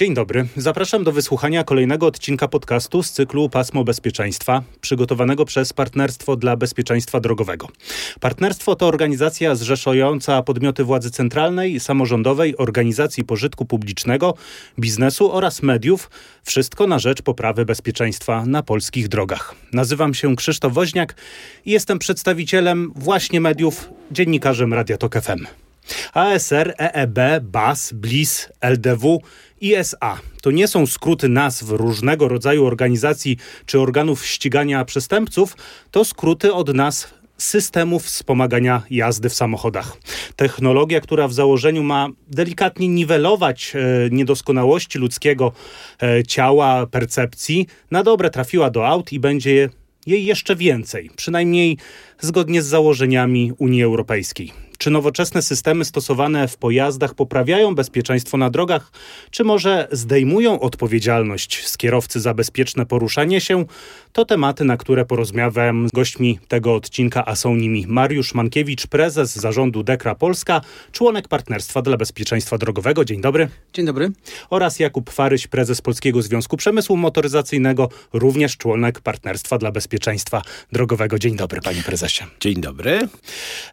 Dzień dobry. Zapraszam do wysłuchania kolejnego odcinka podcastu z cyklu Pasmo Bezpieczeństwa, przygotowanego przez Partnerstwo dla Bezpieczeństwa Drogowego. Partnerstwo to organizacja zrzeszająca podmioty władzy centralnej, samorządowej, organizacji pożytku publicznego, biznesu oraz mediów. Wszystko na rzecz poprawy bezpieczeństwa na polskich drogach. Nazywam się Krzysztof Woźniak i jestem przedstawicielem właśnie mediów, dziennikarzem Radia Tok FM. ASR, EEB, BAS, BLIS, LDW, ISA to nie są skróty nazw różnego rodzaju organizacji czy organów ścigania przestępców, to skróty od nazw systemów wspomagania jazdy w samochodach. Technologia, która w założeniu ma delikatnie niwelować e, niedoskonałości ludzkiego e, ciała, percepcji, na dobre trafiła do aut i będzie jej jeszcze więcej, przynajmniej zgodnie z założeniami Unii Europejskiej. Czy nowoczesne systemy stosowane w pojazdach poprawiają bezpieczeństwo na drogach, czy może zdejmują odpowiedzialność z kierowcy za bezpieczne poruszanie się? To tematy, na które porozmawiałem z gośćmi tego odcinka, a są nimi Mariusz Mankiewicz, prezes zarządu Dekra Polska, członek Partnerstwa dla Bezpieczeństwa Drogowego. Dzień dobry. Dzień dobry. Oraz Jakub Faryś, prezes Polskiego Związku Przemysłu Motoryzacyjnego, również członek Partnerstwa dla Bezpieczeństwa Drogowego. Dzień dobry, panie prezesie. Dzień dobry.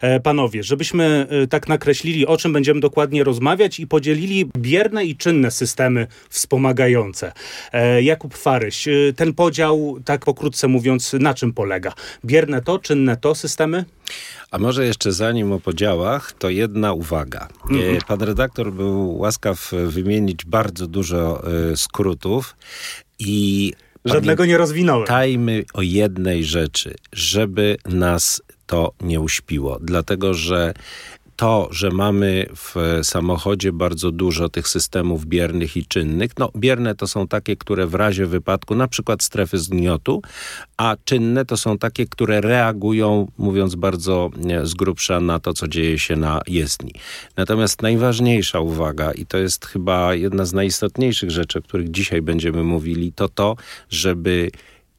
E, panowie, żebyśmy y, tak nakreślili, o czym będziemy dokładnie rozmawiać i podzielili bierne i czynne systemy wspomagające. E, Jakub Faryś, ten podział, tak pokrótce mówiąc, na czym polega? Bierne to, czynne to systemy? A może jeszcze zanim o podziałach, to jedna uwaga. Mhm. Pan redaktor był łaskaw wymienić bardzo dużo y, skrótów i Żadnego nie rozwinąłem. Pamiętajmy o jednej rzeczy, żeby nas to nie uśpiło, dlatego że to, że mamy w samochodzie bardzo dużo tych systemów biernych i czynnych, no bierne to są takie, które w razie wypadku, na przykład strefy zgniotu, a czynne to są takie, które reagują, mówiąc bardzo z grubsza, na to, co dzieje się na jezdni. Natomiast najważniejsza uwaga, i to jest chyba jedna z najistotniejszych rzeczy, o których dzisiaj będziemy mówili, to to, żeby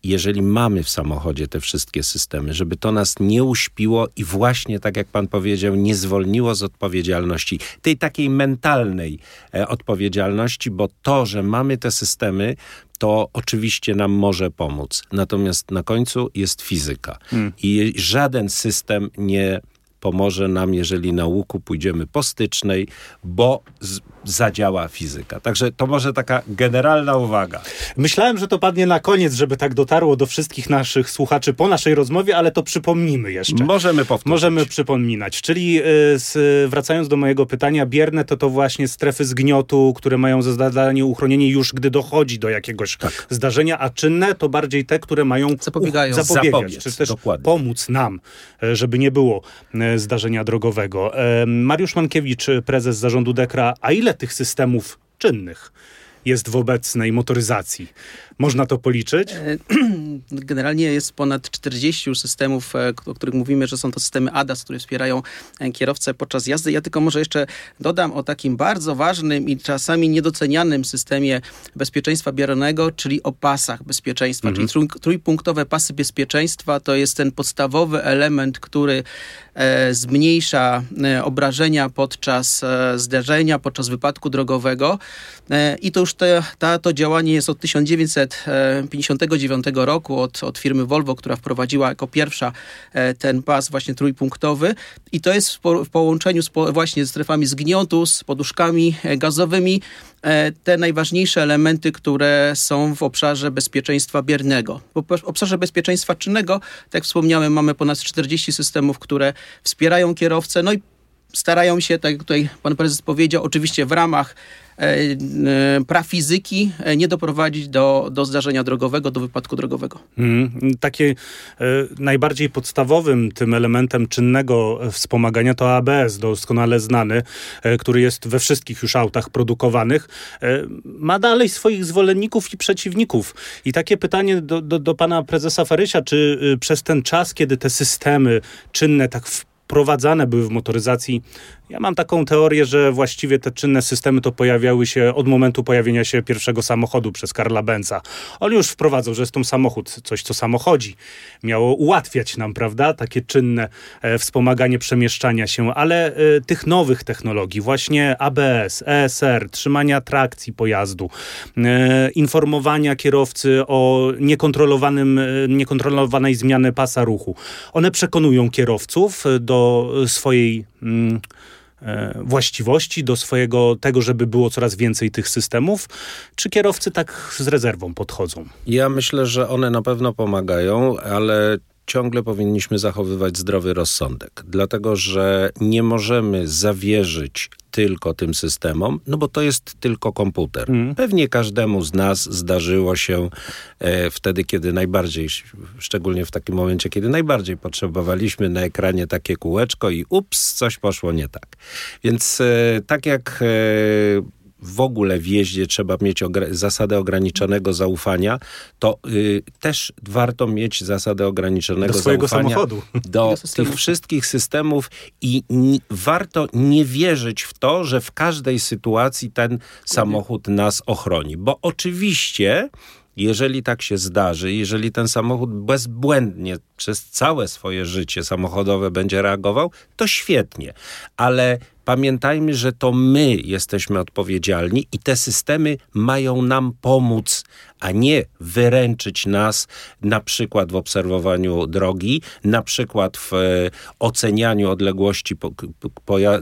jeżeli mamy w samochodzie te wszystkie systemy, żeby to nas nie uśpiło i właśnie, tak jak pan powiedział, nie zwolniło z odpowiedzialności, tej takiej mentalnej e, odpowiedzialności, bo to, że mamy te systemy, to oczywiście nam może pomóc. Natomiast na końcu jest fizyka. Hmm. I żaden system nie pomoże nam, jeżeli na łuku pójdziemy po stycznej, bo z, zadziała fizyka. Także to może taka generalna uwaga. Myślałem, że to padnie na koniec, żeby tak dotarło do wszystkich naszych słuchaczy po naszej rozmowie, ale to przypomnimy jeszcze. Możemy powtórzyć. Możemy przypominać. Czyli y, z, wracając do mojego pytania, bierne to to właśnie strefy zgniotu, które mają za zadanie uchronienie już, gdy dochodzi do jakiegoś tak. zdarzenia, a czynne to bardziej te, które mają zapobiegać, Zapobiec, czy też dokładnie. pomóc nam, e, żeby nie było e, zdarzenia drogowego. Mariusz Mankiewicz, prezes zarządu Dekra, a ile tych systemów czynnych jest w obecnej motoryzacji. Można to policzyć? E, generalnie jest ponad 40 systemów, e, o których mówimy, że są to systemy ADAS, które wspierają e, kierowcę podczas jazdy. Ja tylko może jeszcze dodam o takim bardzo ważnym i czasami niedocenianym systemie bezpieczeństwa bieronego, czyli o pasach bezpieczeństwa. Mhm. Czyli trójpunktowe pasy bezpieczeństwa to jest ten podstawowy element, który zmniejsza obrażenia podczas zdarzenia, podczas wypadku drogowego. I to już te, ta, to działanie jest od 1900 1959 roku od, od firmy Volvo, która wprowadziła jako pierwsza e, ten pas właśnie trójpunktowy i to jest w, po, w połączeniu z, właśnie z strefami zgniotu, z poduszkami e, gazowymi, e, te najważniejsze elementy, które są w obszarze bezpieczeństwa biernego. W obszarze bezpieczeństwa czynnego, tak jak wspomniałem, mamy ponad 40 systemów, które wspierają kierowcę, no i starają się, tak jak tutaj pan prezes powiedział, oczywiście w ramach E, e, prafizyki e, nie doprowadzić do, do zdarzenia drogowego, do wypadku drogowego. Mm, takie najbardziej podstawowym tym elementem czynnego wspomagania to ABS, doskonale znany, który jest we wszystkich już autach produkowanych. Ma dalej swoich zwolenników i przeciwników. I takie pytanie do, do, do pana prezesa Farysia, czy przez ten czas, kiedy te systemy czynne tak w wprowadzane były w motoryzacji. Ja mam taką teorię, że właściwie te czynne systemy to pojawiały się od momentu pojawienia się pierwszego samochodu przez Karla Benza. On już wprowadzał, że jest to samochód, coś co samochodzi. Miało ułatwiać nam, prawda, takie czynne e, wspomaganie przemieszczania się, ale e, tych nowych technologii, właśnie ABS, ESR, trzymania trakcji pojazdu, e, informowania kierowcy o niekontrolowanym, e, niekontrolowanej zmiany pasa ruchu, one przekonują kierowców do swojej mm, e, właściwości, do swojego tego, żeby było coraz więcej tych systemów, czy kierowcy tak z rezerwą podchodzą? Ja myślę, że one na pewno pomagają, ale ciągle powinniśmy zachowywać zdrowy rozsądek, dlatego że nie możemy zawierzyć tylko tym systemom, no bo to jest tylko komputer. Mm. Pewnie każdemu z nas zdarzyło się e, wtedy, kiedy najbardziej, szczególnie w takim momencie, kiedy najbardziej potrzebowaliśmy na ekranie takie kółeczko i ups, coś poszło nie tak. Więc e, tak jak e, w ogóle w jeździe trzeba mieć zasadę ograniczonego zaufania, to y, też warto mieć zasadę ograniczonego do swojego zaufania samochodu. do, do tych wszystkich systemów i warto nie wierzyć w to, że w każdej sytuacji ten samochód nas ochroni. Bo oczywiście jeżeli tak się zdarzy, jeżeli ten samochód bezbłędnie przez całe swoje życie samochodowe będzie reagował, to świetnie. Ale Pamiętajmy, że to my jesteśmy odpowiedzialni i te systemy mają nam pomóc, a nie wyręczyć nas na przykład w obserwowaniu drogi, na przykład w e, ocenianiu odległości po, poja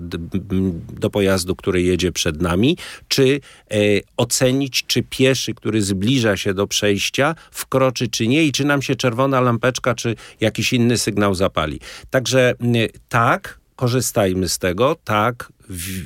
do pojazdu, który jedzie przed nami, czy e, ocenić, czy pieszy, który zbliża się do przejścia, wkroczy czy nie i czy nam się czerwona lampeczka, czy jakiś inny sygnał zapali. Także tak, korzystajmy z tego, tak,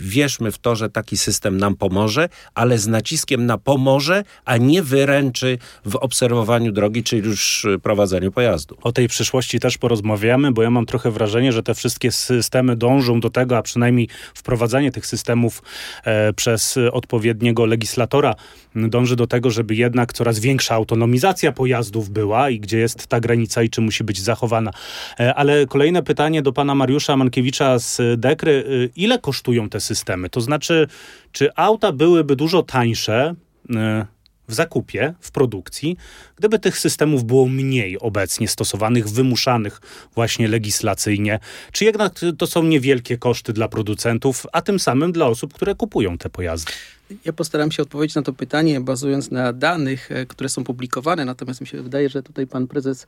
wierzmy w to, że taki system nam pomoże, ale z naciskiem na pomoże, a nie wyręczy w obserwowaniu drogi, czy już prowadzeniu pojazdu. O tej przyszłości też porozmawiamy, bo ja mam trochę wrażenie, że te wszystkie systemy dążą do tego, a przynajmniej wprowadzanie tych systemów e, przez odpowiedniego legislatora dąży do tego, żeby jednak coraz większa autonomizacja pojazdów była i gdzie jest ta granica i czy musi być zachowana. E, ale kolejne pytanie do pana Mariusza Mankiewicza z Dekry. E, ile kosztują te systemy? To znaczy, czy auta byłyby dużo tańsze e, w zakupie, w produkcji, gdyby tych systemów było mniej obecnie stosowanych, wymuszanych właśnie legislacyjnie, czy jednak to są niewielkie koszty dla producentów, a tym samym dla osób, które kupują te pojazdy? Ja postaram się odpowiedzieć na to pytanie, bazując na danych, e, które są publikowane, natomiast mi się wydaje, że tutaj pan prezes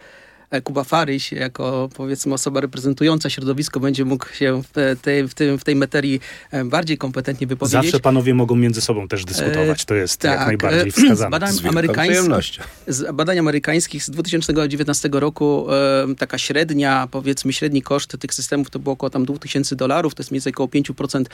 Kuba Faryś, jako powiedzmy osoba reprezentująca środowisko, będzie mógł się w tej, w tym, w tej materii e, bardziej kompetentnie wypowiedzieć. Zawsze panowie mogą między sobą też dyskutować, to jest tak, jak najbardziej wskazane. Z badań, z amerykańskich, z badań amerykańskich z 2019 roku taka średnia, powiedzmy średni koszt tych systemów to było około tam 2000 dolarów, to jest mniej więcej około 5%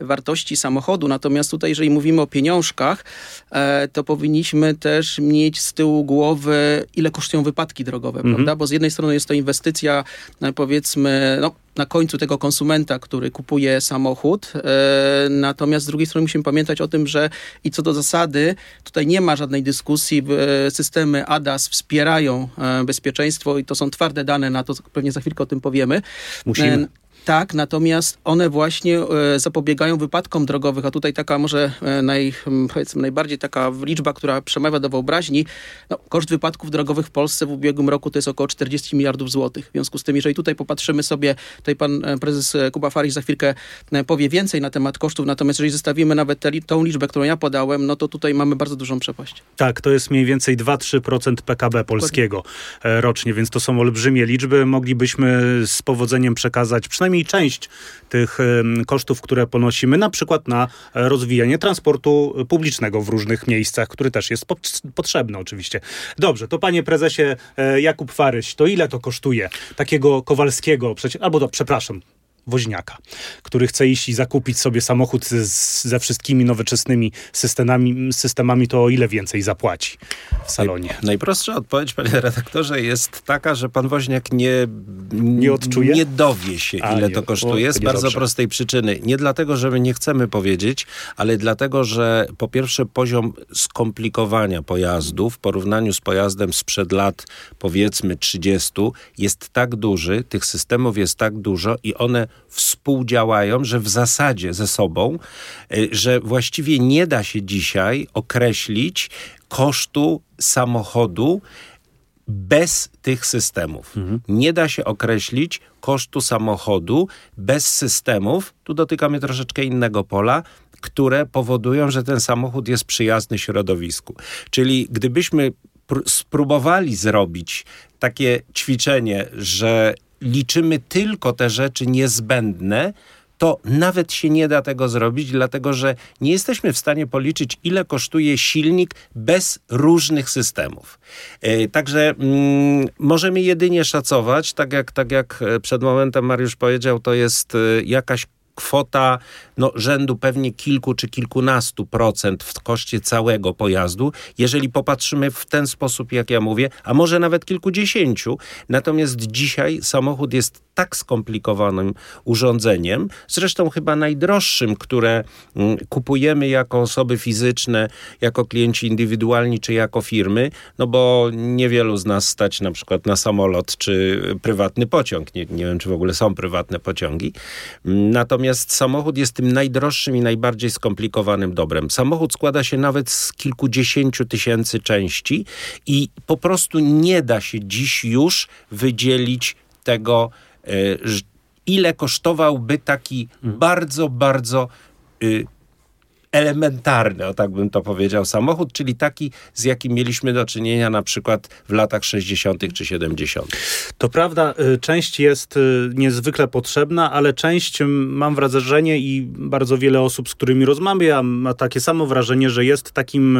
wartości samochodu, natomiast tutaj jeżeli mówimy o pieniążkach, e, to powinniśmy też mieć z tyłu głowy, ile kosztują wypadki drogowe, mm -hmm. prawda? Bo z jednej strony jest to inwestycja, no, powiedzmy, no, na końcu tego konsumenta, który kupuje samochód. E, natomiast z drugiej strony musimy pamiętać o tym, że i co do zasady, tutaj nie ma żadnej dyskusji. E, systemy ADAS wspierają e, bezpieczeństwo i to są twarde dane na to, pewnie za chwilkę o tym powiemy. Musimy. Tak, natomiast one właśnie e, zapobiegają wypadkom drogowym, a tutaj taka może e, naj, najbardziej taka liczba, która przemawia do wyobraźni. No, koszt wypadków drogowych w Polsce w ubiegłym roku to jest około 40 miliardów złotych. W związku z tym, jeżeli tutaj popatrzymy sobie, tutaj pan e, prezes Kuba Faryś za chwilkę powie więcej na temat kosztów, natomiast jeżeli zestawimy nawet te, tą liczbę, którą ja podałem, no to tutaj mamy bardzo dużą przepaść. Tak, to jest mniej więcej 2-3% PKB polskiego Dokładnie. rocznie, więc to są olbrzymie liczby. Moglibyśmy z powodzeniem przekazać przynajmniej przynajmniej część tych kosztów, które ponosimy, na przykład na rozwijanie transportu publicznego w różnych miejscach, który też jest potrzebny oczywiście. Dobrze, to panie prezesie e, Jakub Faryś, to ile to kosztuje takiego Kowalskiego, albo to, przepraszam, woźniaka, który chce iść i zakupić sobie samochód z, ze wszystkimi nowoczesnymi systemami, systemami, to o ile więcej zapłaci w salonie? Najprostsza odpowiedź, panie redaktorze, jest taka, że pan woźniak nie, nie, odczuje? nie dowie się, A, ile nie, to kosztuje. o, Z to bardzo niedobrze. prostej przyczyny. Nie dlatego, że my nie chcemy powiedzieć, ale dlatego, że po pierwsze poziom skomplikowania pojazdu w porównaniu z pojazdem sprzed lat powiedzmy 30 jest tak duży, tych systemów jest tak dużo i one współdziałają, że w zasadzie ze sobą, y, że właściwie nie da się dzisiaj określić kosztu samochodu bez tych systemów. Nie da się określić kosztu samochodu bez systemów, tu dotykamy troszeczkę innego pola, które powodują, że ten samochód jest przyjazny środowisku. Czyli gdybyśmy pr- spróbowali zrobić takie ćwiczenie, że liczymy tylko te rzeczy niezbędne, to nawet się nie da tego zrobić, dlatego że nie jesteśmy w stanie policzyć, ile kosztuje silnik bez różnych systemów. E, Także mm, możemy jedynie szacować, tak jak, tak jak e, przed momentem Mariusz powiedział, to jest e, jakaś kwota no, rzędu pewnie kilku czy kilkunastu procent w koszcie całego pojazdu, jeżeli popatrzymy w ten sposób, jak ja mówię, a może nawet kilkudziesięciu. Natomiast dzisiaj samochód jest tak skomplikowanym urządzeniem, zresztą chyba najdroższym, które mm, kupujemy jako osoby fizyczne, jako klienci indywidualni czy jako firmy, no bo niewielu z nas stać na przykład na samolot czy prywatny pociąg. Nie, nie wiem, czy w ogóle są prywatne pociągi. Natomiast samochód jest tym najdroższym i najbardziej skomplikowanym dobrem. Samochód składa się nawet z kilkudziesięciu tysięcy części i po prostu nie da się dziś już wydzielić tego, ile kosztowałby taki bardzo, bardzo y, elementarny, o tak bym to powiedział, samochód, czyli taki, z jakim mieliśmy do czynienia na przykład w latach 60. czy 70. To prawda, y, część jest y, niezwykle potrzebna, ale część mam wrażenie i bardzo wiele osób, z którymi rozmawiam, ma takie samo wrażenie, że jest takim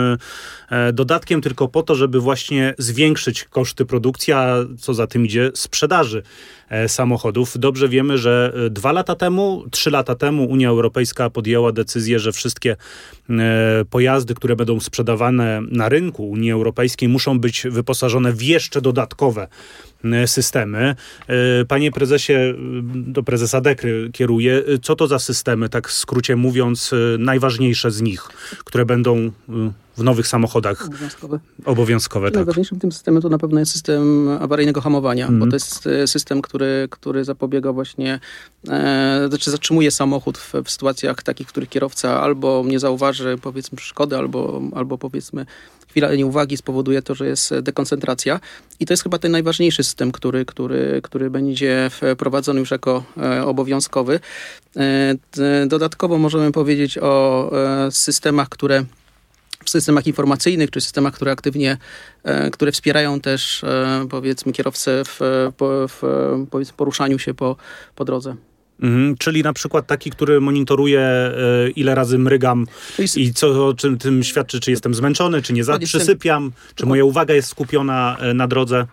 e, dodatkiem tylko po to, żeby właśnie zwiększyć koszty produkcji, a co za tym idzie, sprzedaży e, samochodów. Dobrze wiemy, że e, dwa lata temu, trzy lata temu Unia Europejska podjęła decyzję, że wszystkie e, pojazdy, które będą sprzedawane na rynku Unii Europejskiej, muszą być wyposażone w jeszcze dodatkowe e, systemy. E, Panie prezesie, e, do prezesa Dekry kieruję. Co to za systemy, tak w skrócie mówiąc, najważniejsze z nich, które będą w nowych samochodach Obowiązkowe. obowiązkowe? Tak. Najważniejszym tym systemem to na pewno jest system awaryjnego hamowania, Mhm. bo to jest system, który, który zapobiega właśnie, e, znaczy zatrzymuje samochód w, w sytuacjach takich, w których kierowca albo nie zauważy powiedzmy przeszkody, albo, albo powiedzmy chwila nieuwagi spowoduje to, że jest dekoncentracja. I to jest chyba ten najważniejszy system, który, który, który będzie wprowadzony już jako e, obowiązkowy. E, Dodatkowo możemy powiedzieć o e, systemach, które w systemach informacyjnych czy systemach, które aktywnie, e, które wspierają też e, powiedzmy kierowcę w, w powiedzmy poruszaniu się po, po drodze. Mhm, czyli na przykład taki, który monitoruje, e, ile razy mrygam i co o czym tym świadczy, czy jestem zmęczony, czy nie za, przysypiam, czy moja uwaga jest skupiona e, na drodze.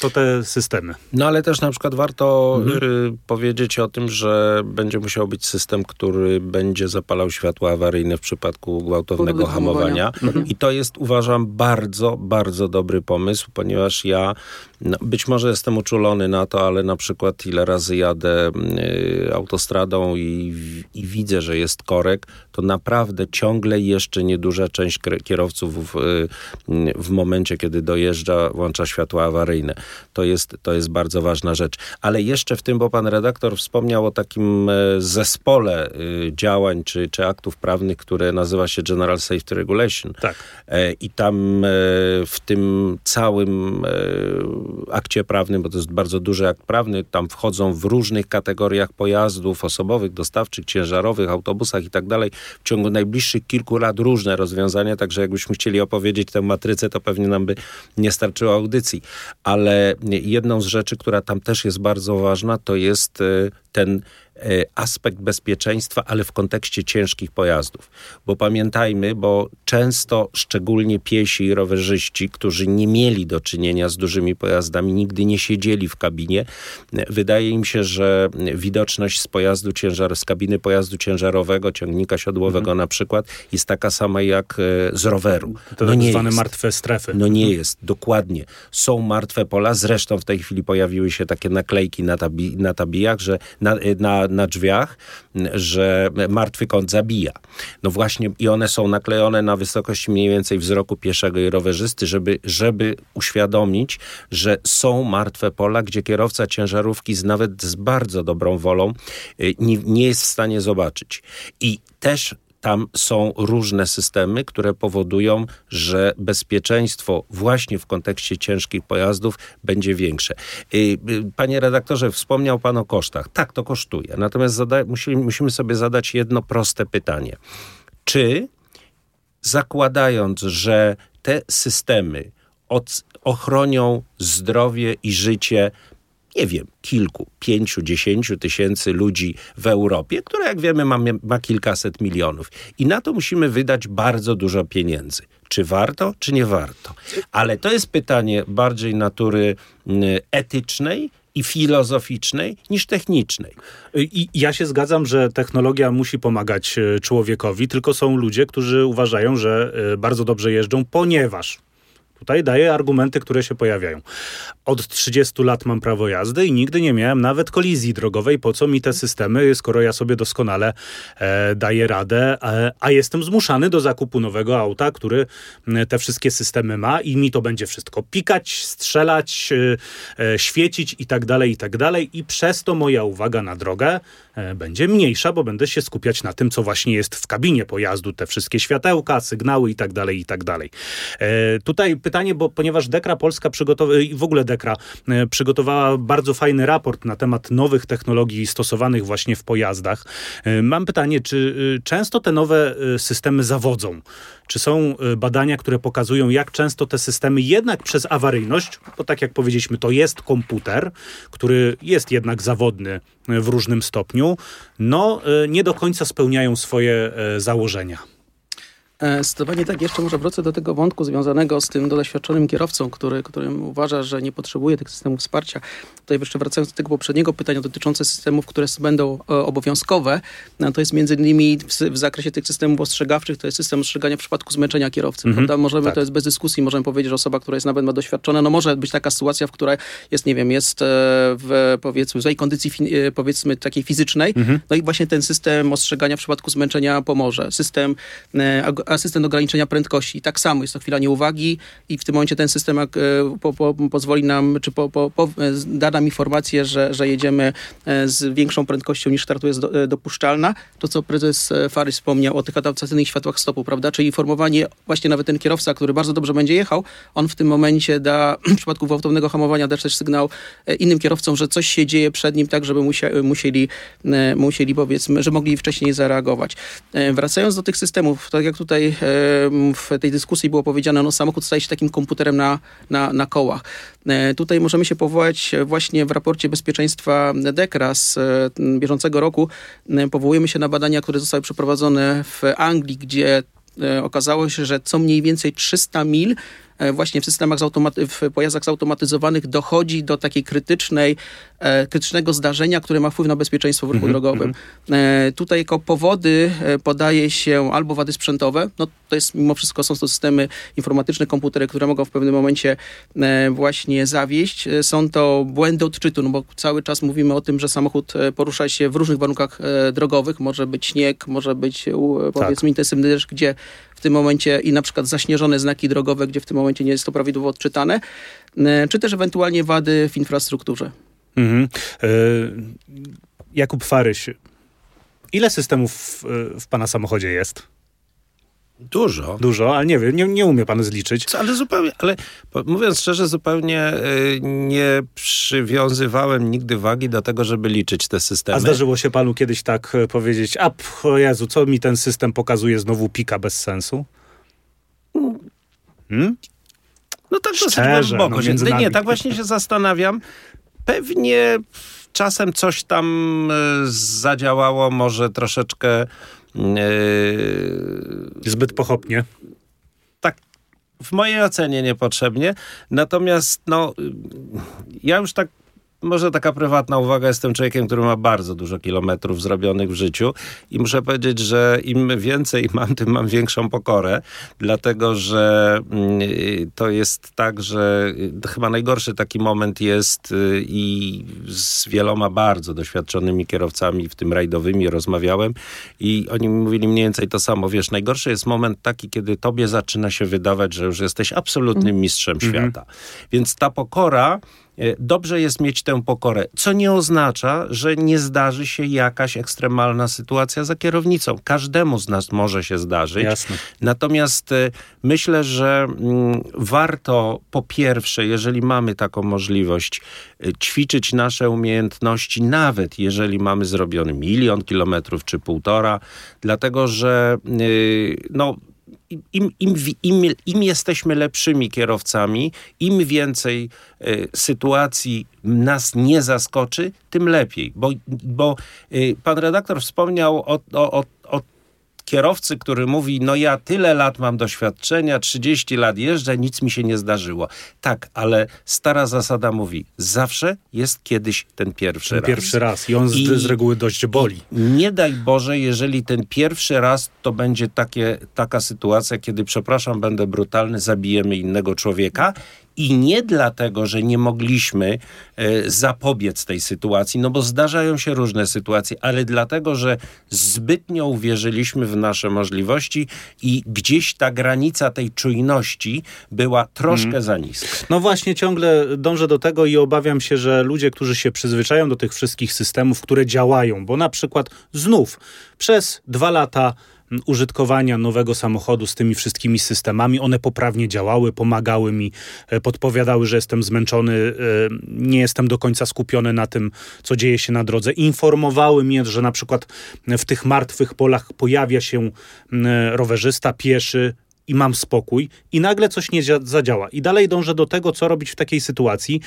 To te systemy. No ale też na przykład warto Mhm. y, powiedzieć o tym, że będzie musiał być system, który będzie zapalał światła awaryjne w przypadku gwałtownego hamowania. hamowania. I to jest uważam bardzo, bardzo dobry pomysł, ponieważ ja no, być może jestem uczulony na to, ale na przykład ile razy jadę y, autostradą i, i widzę, że jest korek, to naprawdę ciągle jeszcze nieduża część kierowców w, y, w momencie, kiedy dojeżdża, włącza światła awaryjne. To jest, to jest bardzo ważna rzecz. Ale jeszcze w tym, bo pan redaktor wspomniał o takim e, zespole y, działań czy, czy aktów prawnych, które nazywa się General Safety Regulation. Tak. E, I tam e, w tym całym e, akcie prawnym, bo to jest bardzo duży akt prawny, tam wchodzą w różnych kategoriach pojazdów osobowych, dostawczych, ciężarowych, autobusach i tak dalej. W ciągu najbliższych kilku lat różne rozwiązania, także jakbyśmy chcieli opowiedzieć tę matrycę, to pewnie nam by nie starczyło audycji. Ale jedną z rzeczy, która tam też jest bardzo ważna, to jest e, ten aspekt bezpieczeństwa, ale w kontekście ciężkich pojazdów. Bo pamiętajmy, bo często szczególnie piesi i rowerzyści, którzy nie mieli do czynienia z dużymi pojazdami, nigdy nie siedzieli w kabinie, wydaje im się, że widoczność z pojazdu ciężar, z kabiny pojazdu ciężarowego, ciągnika siodłowego mhm. na przykład, jest taka sama jak e, z roweru. To no tak nie zwane jest. martwe strefy. No nie jest, dokładnie. Są martwe pola, zresztą w tej chwili pojawiły się takie naklejki na, tabi, na tabijach, że na, e, na, drzwiach, że martwy kąt zabija. No właśnie i one są naklejone na wysokości mniej więcej wzroku pieszego i rowerzysty, żeby, żeby uświadomić, że są martwe pola, gdzie kierowca ciężarówki z, nawet z bardzo dobrą wolą y, nie, nie jest w stanie zobaczyć. I też tam są różne systemy, które powodują, że bezpieczeństwo właśnie w kontekście ciężkich pojazdów będzie większe. Y, y, panie redaktorze, wspomniał Pan o kosztach. Tak, to kosztuje. Natomiast musimy, musimy sobie zadać jedno proste pytanie. Czy zakładając, że te systemy ochronią zdrowie i życie nie wiem, kilku, pięciu, dziesięciu tysięcy ludzi w Europie, która jak wiemy ma, ma kilkaset milionów. I na to musimy wydać bardzo dużo pieniędzy. Czy warto, czy nie warto? Ale to jest pytanie bardziej natury etycznej i filozoficznej niż technicznej. I ja się zgadzam, że technologia musi pomagać e, człowiekowi, tylko są ludzie, którzy uważają, że e, bardzo dobrze jeżdżą, ponieważ Tutaj daję argumenty, które się pojawiają. Od 30 lat mam prawo jazdy i nigdy nie miałem nawet kolizji drogowej. Po co mi te systemy, skoro ja sobie doskonale e, daję radę, e, a jestem zmuszany do zakupu nowego auta, który te wszystkie systemy ma i mi to będzie wszystko pikać, strzelać, e, e świecić i tak dalej, i tak dalej. I przez to moja uwaga na drogę e, będzie mniejsza, bo będę się skupiać na tym, co właśnie jest w kabinie pojazdu, te wszystkie światełka, sygnały i tak dalej, i tak dalej. E, tutaj pytanie, bo ponieważ Dekra Polska przygotowała, i w ogóle Dekra e, przygotowała bardzo fajny raport na temat nowych technologii stosowanych właśnie w pojazdach. E, mam pytanie, czy e, często te nowe systemy zawodzą? Czy są badania, które pokazują, jak często te systemy jednak przez awaryjność, bo tak jak powiedzieliśmy, to jest komputer, który jest jednak zawodny w różnym stopniu, no nie do końca spełniają swoje założenia? E, zdecydowanie tak. Jeszcze może wrócę do tego wątku związanego z tym doświadczonym kierowcą, który, którym uważa, że nie potrzebuje tych systemów wsparcia. Tutaj jeszcze wracając do tego poprzedniego pytania dotyczące systemów, które będą e, obowiązkowe, no to jest między innymi w, w, zakresie tych systemów ostrzegawczych, to jest system ostrzegania w przypadku zmęczenia kierowcy. Mhm, prawda? Możemy, tak. to jest bez dyskusji, możemy powiedzieć, że osoba, która jest nawet ma doświadczona, no może być taka sytuacja, w której jest, nie wiem, jest e, w powiedzmy złej kondycji powiedzmy takiej fizycznej, mhm. no i właśnie ten system ostrzegania w przypadku zmęczenia pomoże. System asystent ograniczenia prędkości. Tak samo jest to chwila nieuwagi i w tym momencie ten system po, po, pozwoli nam, czy po, da nam informację, że, że jedziemy e, z większą prędkością niż startu jest do, e, dopuszczalna. To, co prezes Fary wspomniał o tych adaptacyjnych światłach stopu, prawda? Czyli informowanie, właśnie nawet ten kierowca, który bardzo dobrze będzie jechał, on w tym momencie da, w przypadku gwałtownego hamowania, da też sygnał innym kierowcom, że coś się dzieje przed nim, tak, żeby musieli, musieli powiedzmy, że mogli wcześniej zareagować. Wracając do tych systemów, tak jak tutaj w tej dyskusji było powiedziane, no samochód staje się takim komputerem na, na, na kołach. E, tutaj możemy się powołać właśnie w raporcie bezpieczeństwa DEKRA z e, bieżącego roku. E, powołujemy się na badania, które zostały przeprowadzone w Anglii, gdzie okazało się, że co mniej więcej 300 mil E, właśnie w systemach w pojazdach zautomatyzowanych dochodzi do takiej krytycznej, e, krytycznego zdarzenia, które ma wpływ na bezpieczeństwo w ruchu mm -hmm, drogowym. Mm -hmm. Tutaj jako powody podaje się albo wady sprzętowe, no to jest mimo wszystko są to systemy informatyczne, komputery, które mogą w pewnym momencie właśnie zawieść. Są to błędy odczytu, no bo cały czas mówimy o tym, że samochód porusza się w różnych warunkach drogowych, może być śnieg, może być powiedzmy tak. intensywny deszcz, gdzie w tym momencie i na przykład zaśnieżone znaki drogowe, gdzie w tym momencie nie jest to prawidłowo odczytane, e, czy też ewentualnie wady w infrastrukturze. Mhm. E, Jakub Faryś, ile systemów w, w pana samochodzie jest? Dużo. Dużo, ale nie wiem, nie, nie umie pan zliczyć. Ale zupełnie, ale mówiąc szczerze, zupełnie y, nie przywiązywałem nigdy wagi do tego, żeby liczyć te systemy. A zdarzyło się panu kiedyś tak e, powiedzieć, a o Jezu, co mi ten system pokazuje, znowu pika bez sensu? Hmm? No tak Szczerze, dosyć głęboko. No, nie, tak właśnie się zastanawiam. Pewnie czasem coś tam zadziałało, może troszeczkę Zbyt pochopnie. Tak, w mojej ocenie niepotrzebnie. Natomiast, no, ja już tak może taka prywatna uwaga, jestem człowiekiem, który ma bardzo dużo kilometrów zrobionych w życiu i muszę powiedzieć, że im więcej mam, tym mam większą pokorę, dlatego że mm, to jest tak, że chyba najgorszy taki moment jest y, i z wieloma bardzo doświadczonymi kierowcami, w tym rajdowymi, rozmawiałem i oni mi mówili mniej więcej to samo. Wiesz, najgorszy jest moment taki, kiedy tobie zaczyna się wydawać, że już jesteś absolutnym mistrzem mm. świata. Więc ta pokora dobrze jest mieć tę pokorę, co nie oznacza, że nie zdarzy się jakaś ekstremalna sytuacja za kierownicą. Każdemu z nas może się zdarzyć. Jasne. Natomiast e, myślę, że mm, warto po pierwsze, jeżeli mamy taką możliwość, e, ćwiczyć nasze umiejętności, nawet jeżeli mamy zrobiony milion kilometrów czy półtora, dlatego że no, im, im, im, im, jesteśmy lepszymi kierowcami, im więcej y, sytuacji nas nie zaskoczy, tym lepiej. Bo, bo y, pan redaktor wspomniał o, o, o, o kierowcy, który mówi, no ja tyle lat mam doświadczenia, 30 lat jeżdżę, nic mi się nie zdarzyło. Tak, ale stara zasada mówi, zawsze jest kiedyś ten pierwszy ten raz. pierwszy raz i on z, I, z reguły dość boli. Nie daj Boże, jeżeli ten pierwszy raz to będzie takie, taka sytuacja, kiedy, przepraszam, będę brutalny, zabijemy innego człowieka i nie dlatego, że nie mogliśmy e, zapobiec tej sytuacji, no bo zdarzają się różne sytuacje, ale dlatego, że zbytnio uwierzyliśmy w nasze możliwości i gdzieś ta granica tej czujności była troszkę mm. za niska. No właśnie, ciągle dążę do tego i obawiam się, że ludzie, którzy się przyzwyczają do tych wszystkich systemów, które działają, bo na przykład znów przez dwa lata użytkowania nowego samochodu z tymi wszystkimi systemami. One poprawnie działały, pomagały mi, e, podpowiadały, że jestem zmęczony, e, nie jestem do końca skupiony na tym, co dzieje się na drodze. Informowały mnie, że na przykład w tych martwych polach pojawia się rowerzysta, pieszy, i mam spokój, i nagle coś nie zadziała. I dalej dążę do tego, co robić w takiej sytuacji.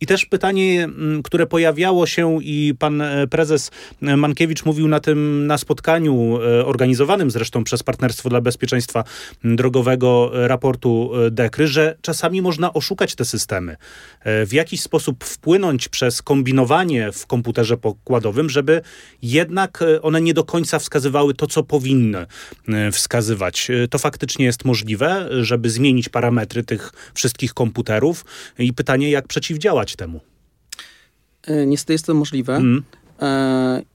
I też pytanie, mm, które pojawiało się, i pan e, prezes e, Mankiewicz mówił na tym na spotkaniu, e, organizowanym zresztą przez Partnerstwo dla Bezpieczeństwa Drogowego raportu DEKRY, że czasami można oszukać te systemy. W jakiś sposób wpłynąć przez kombinowanie w komputerze pokładowym, żeby jednak one nie do końca wskazywały to, co powinny wskazywać. To faktycznie jest możliwe, żeby zmienić parametry tych wszystkich komputerów i pytanie, jak przeciwdziałać temu? E, niestety jest to możliwe. Mm.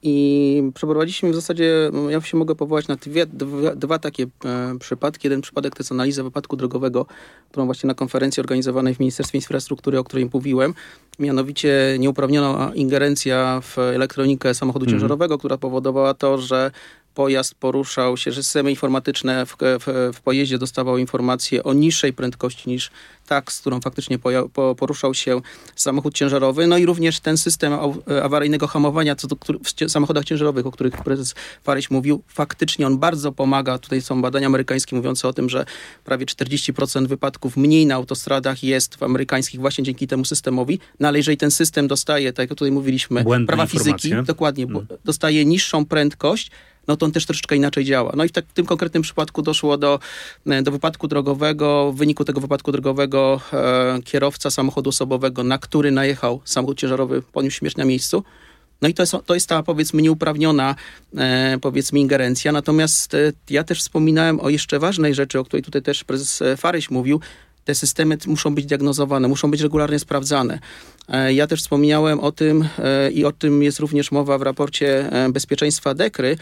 I przeprowadziliśmy w zasadzie, ja się mogę powołać na dwie, dwa, dwa takie e, przypadki. Jeden przypadek to jest analiza wypadku drogowego, którą właśnie na konferencji organizowanej w Ministerstwie Infrastruktury, o której mówiłem, mianowicie nieuprawniona ingerencja w elektronikę samochodu mm. ciężarowego, która powodowała to, że pojazd poruszał się, że systemy informatyczne w, w, w pojeździe dostawały informacje o niższej prędkości niż tak, z którą faktycznie po, poruszał się samochód ciężarowy. No i również ten system awaryjnego hamowania co do, w samochodach ciężarowych, o których prezes Faryś mówił, faktycznie on bardzo pomaga. Tutaj są badania amerykańskie mówiące o tym, że prawie 40% wypadków mniej na autostradach jest w amerykańskich właśnie dzięki temu systemowi. No ale jeżeli ten system dostaje, tak jak tutaj mówiliśmy, Błędne prawa fizyki, dokładnie, hmm. dostaje niższą prędkość, no to on też troszeczkę inaczej działa. No i w, tak, w tym konkretnym przypadku doszło do, e, do wypadku drogowego. W wyniku tego wypadku drogowego e, kierowca samochodu osobowego, na który najechał samochód ciężarowy, poniósł śmierć na miejscu. No i to jest, to jest ta powiedzmy nieuprawniona e, powiedzmy ingerencja. Natomiast e, ja też wspominałem o jeszcze ważnej rzeczy, o której tutaj też prezes e, Faryś mówił. Te systemy muszą być diagnozowane, muszą być regularnie sprawdzane. E, ja też wspomniałem o tym i o tym jest również mowa w raporcie bezpieczeństwa Dekry,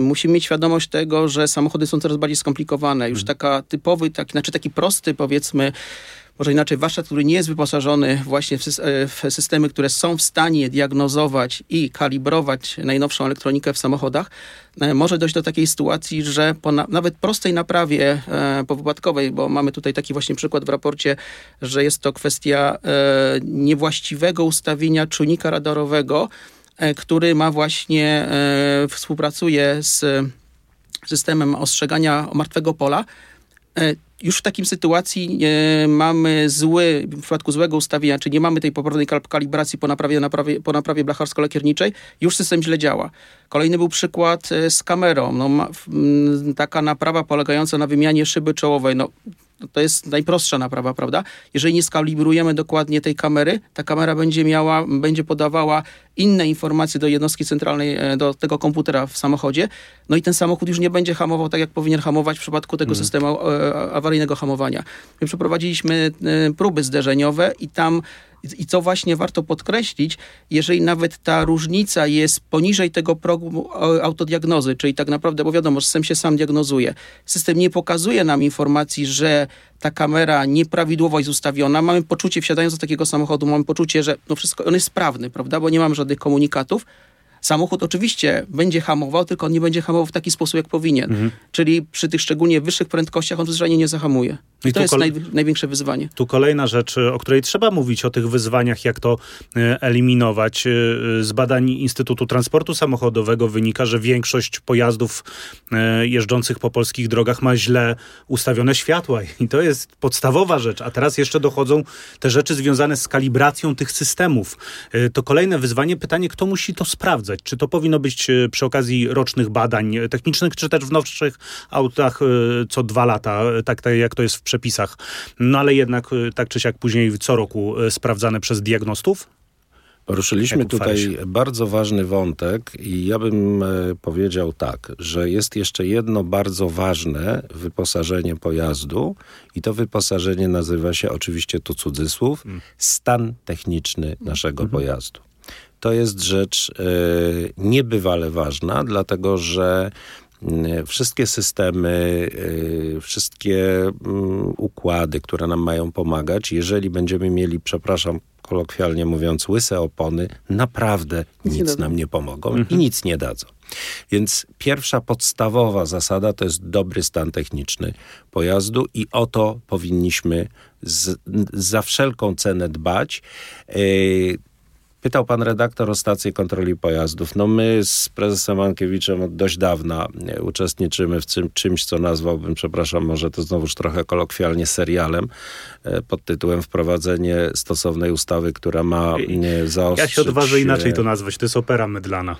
musimy mieć świadomość tego, że samochody są coraz bardziej skomplikowane. Już mhm. taka typowy, taki, znaczy taki prosty powiedzmy, może inaczej, warsztat, który nie jest wyposażony właśnie w, e, systemy, które są w stanie diagnozować i kalibrować najnowszą elektronikę w samochodach, e, może dojść do takiej sytuacji, że po na, nawet prostej naprawie e, powypadkowej, bo mamy tutaj taki właśnie przykład w raporcie, że jest to kwestia e, niewłaściwego ustawienia czujnika radarowego, E, który ma właśnie, e, współpracuje z systemem ostrzegania martwego pola. E, już w takim sytuacji e, mamy zły, w przypadku złego ustawienia, czy nie mamy tej poprawnej kalibracji po naprawie, naprawie, po naprawie blacharsko-lakierniczej, już system źle działa. Kolejny był przykład e, z kamerą. No, taka naprawa polegająca na wymianie szyby czołowej. No, to jest najprostsza naprawa, prawda? Jeżeli nie skalibrujemy dokładnie tej kamery, ta kamera będzie miała, będzie podawała inne informacje do jednostki centralnej, e, do tego komputera w samochodzie, no i ten samochód już nie będzie hamował tak, jak powinien hamować w przypadku tego hmm. systemu e, awaryjnego hamowania. My przeprowadziliśmy e, próby zderzeniowe i tam i co właśnie warto podkreślić, jeżeli nawet ta różnica jest poniżej tego progu autodiagnozy, czyli tak naprawdę, bo wiadomo, system się sam diagnozuje, system nie pokazuje nam informacji, że ta kamera nieprawidłowo jest ustawiona, mamy poczucie, wsiadając do takiego samochodu, mamy poczucie, że no wszystko, on jest sprawny, prawda, bo nie mamy żadnych komunikatów, Samochód oczywiście będzie hamował, tylko on nie będzie hamował w taki sposób, jak powinien. Mhm. Czyli przy tych szczególnie wyższych prędkościach on zwyczajnie nie zahamuje. I, to jest naj, największe wyzwanie. Tu kolejna rzecz, o której trzeba mówić, o tych wyzwaniach, jak to e, eliminować. E, z badań Instytutu Transportu Samochodowego wynika, że większość pojazdów e, jeżdżących po polskich drogach ma źle ustawione światła. I to jest podstawowa rzecz. A teraz jeszcze dochodzą te rzeczy związane z kalibracją tych systemów. To kolejne wyzwanie, pytanie, kto musi to sprawdzać? Czy to powinno być przy okazji rocznych badań technicznych, czy też w nowszych autach co dwa lata, tak, tak jak to jest w przepisach. No ale jednak y, tak czy siak później co roku y, sprawdzane przez diagnostów? Poruszyliśmy tutaj bardzo ważny wątek i ja bym e, powiedział tak, że jest jeszcze jedno bardzo ważne wyposażenie pojazdu i to wyposażenie nazywa się oczywiście tu cudzysłów mm. stan techniczny naszego mm -hmm. pojazdu. To jest rzecz e, niebywale ważna, dlatego że Y, wszystkie systemy, y, wszystkie mm, układy, które nam mają pomagać, jeżeli będziemy mieli, przepraszam, kolokwialnie mówiąc, łyse opony, naprawdę nic nam nie pomogą mhm. i nic nie dadzą. Więc pierwsza podstawowa zasada to jest dobry stan techniczny pojazdu i o to powinniśmy z, za wszelką cenę dbać. Yy, Pytał pan redaktor o stację kontroli pojazdów. No my z prezesem Mankiewiczem od dość dawna e, uczestniczymy w czym, czymś, co nazwałbym, przepraszam, może to znowuż trochę kolokwialnie serialem e, pod tytułem Wprowadzenie stosownej ustawy, która ma zaostrzyć... Ja się odważę inaczej to nazwać, to jest opera mydlana.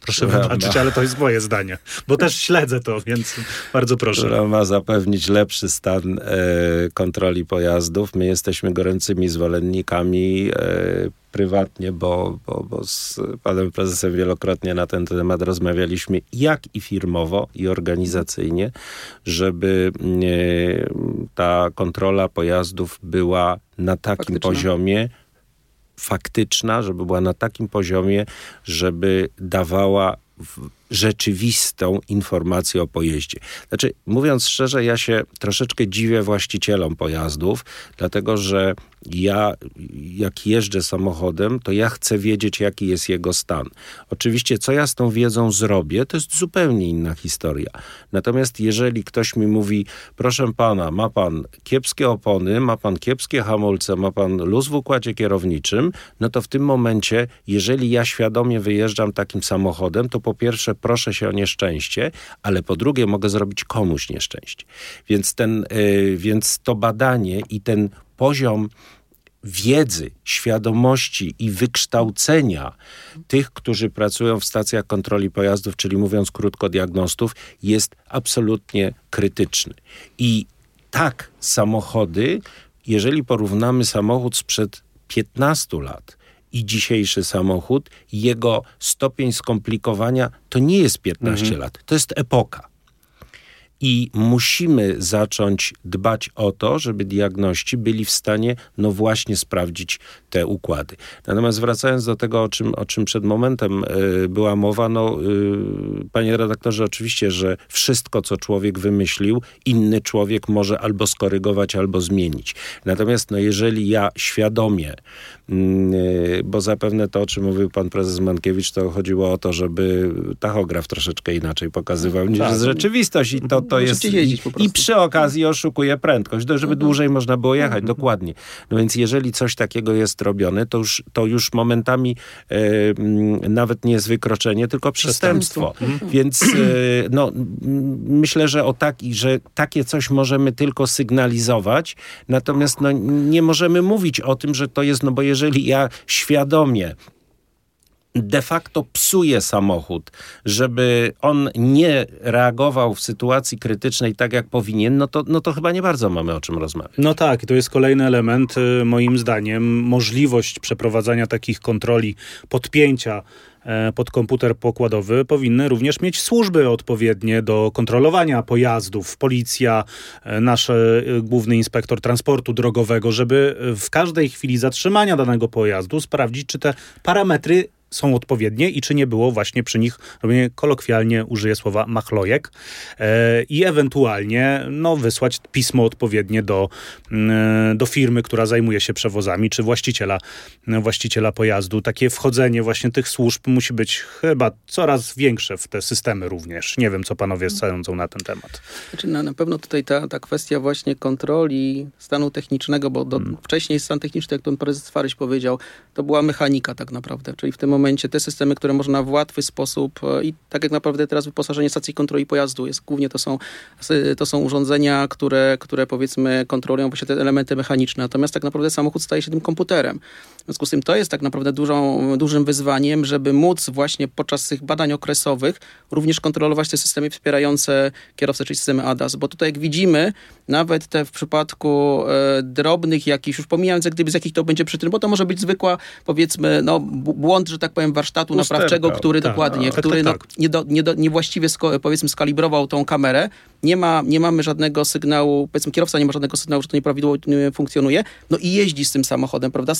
Proszę która wybaczyć, ma, ale to jest moje zdanie, bo też śledzę to, więc bardzo proszę. Która ma zapewnić lepszy stan e, kontroli pojazdów. My jesteśmy gorącymi zwolennikami e, prywatnie, bo, bo, bo z panem prezesem wielokrotnie na ten temat rozmawialiśmy, jak i firmowo, i organizacyjnie, żeby e, ta kontrola pojazdów była na takim Faktyczna. poziomie, faktyczna, żeby była na takim poziomie, żeby dawała rzeczywistą informację o pojeździe. Znaczy, mówiąc szczerze, ja się troszeczkę dziwię właścicielom pojazdów, dlatego że ja, jak jeżdżę samochodem, to ja chcę wiedzieć, jaki jest jego stan. Oczywiście, co ja z tą wiedzą zrobię, to jest zupełnie inna historia. Natomiast jeżeli ktoś mi mówi, proszę pana, ma pan kiepskie opony, ma pan kiepskie hamulce, ma pan luz w układzie kierowniczym, no to w tym momencie, jeżeli ja świadomie wyjeżdżam takim samochodem, to po pierwsze proszę się o nieszczęście, ale po drugie mogę zrobić komuś nieszczęście. Więc, ten, yy, więc to badanie i ten poziom wiedzy, świadomości i wykształcenia tych, którzy pracują w stacjach kontroli pojazdów, czyli mówiąc krótko diagnostów, jest absolutnie krytyczny. I tak samochody, jeżeli porównamy samochód sprzed 15 lat i dzisiejszy samochód, jego stopień skomplikowania to nie jest 15 mhm. lat, to jest epoka. I musimy zacząć dbać o to, żeby diagności byli w stanie, no właśnie, sprawdzić te układy. Natomiast wracając do tego, o czym, o czym przed momentem y, była mowa, no, y, panie redaktorze, oczywiście, że wszystko, co człowiek wymyślił, inny człowiek może albo skorygować, albo zmienić. Natomiast, no, jeżeli ja świadomie mm, bo zapewne to, o czym mówił pan prezes Mankiewicz, to chodziło o to, żeby tachograf troszeczkę inaczej pokazywał niż tak. rzeczywistość i to, to jest... I, I, przy okazji oszukuje prędkość, żeby mhm. dłużej można było jechać, dokładnie. No więc jeżeli coś takiego jest robione, to już, to już momentami e, nawet nie jest wykroczenie, tylko przestępstwo. Mhm. Więc e, no, myślę, że o taki, że takie coś możemy tylko sygnalizować, natomiast no, nie możemy mówić o tym, że to jest, no bo jeżeli ja świadomie de facto psuje samochód, żeby on nie reagował w sytuacji krytycznej tak, jak powinien, no to, no to chyba nie bardzo mamy o czym rozmawiać. No tak, to jest kolejny element, y, moim zdaniem, możliwość przeprowadzania takich kontroli, podpięcia e, pod komputer pokładowy powinny również mieć służby odpowiednie do kontrolowania pojazdów. Policja, e, nasz e, główny inspektor transportu drogowego, żeby w każdej chwili zatrzymania danego pojazdu sprawdzić, czy te parametry są odpowiednie i czy nie było właśnie przy nich, kolokwialnie użyję słowa machlojek e, i ewentualnie no, wysłać pismo odpowiednie do, mm, do firmy, która zajmuje się przewozami, czy właściciela, właściciela pojazdu. Takie wchodzenie właśnie tych służb musi być chyba coraz większe w te systemy również. Nie wiem, co panowie sądzą na ten temat. Znaczy, no, na pewno tutaj ta, ta kwestia właśnie kontroli stanu technicznego, bo do, hmm. wcześniej stan techniczny, jak pan prezes Faryś powiedział, to była mechanika tak naprawdę, czyli w tym momencie momencie te systemy, które można w łatwy sposób e, i tak jak naprawdę teraz wyposażenie stacji kontroli pojazdu jest głównie to są, to są urządzenia, które, które powiedzmy kontrolują właśnie te elementy mechaniczne. Natomiast tak naprawdę samochód staje się tym komputerem. W związku z tym to jest tak naprawdę dużą, dużym wyzwaniem, żeby móc właśnie podczas tych badań okresowych również kontrolować te systemy wspierające kierowcę, czyli systemy ADAS, bo tutaj jak widzimy, nawet te w przypadku e, drobnych jakichś, już pomijając jak gdyby z jakich to będzie przyczyn, bo to może być zwykła powiedzmy no, błąd, że tak powiem warsztatu Usterka, naprawczego, który tak, dokładnie, tak, który tak, no, nie do, nie do, niewłaściwie sko, powiedzmy skalibrował tą kamerę, nie, ma, nie mamy żadnego sygnału, powiedzmy kierowca nie ma żadnego sygnału, że to nieprawidłowo funkcjonuje, no i jeździ z tym samochodem, prawda,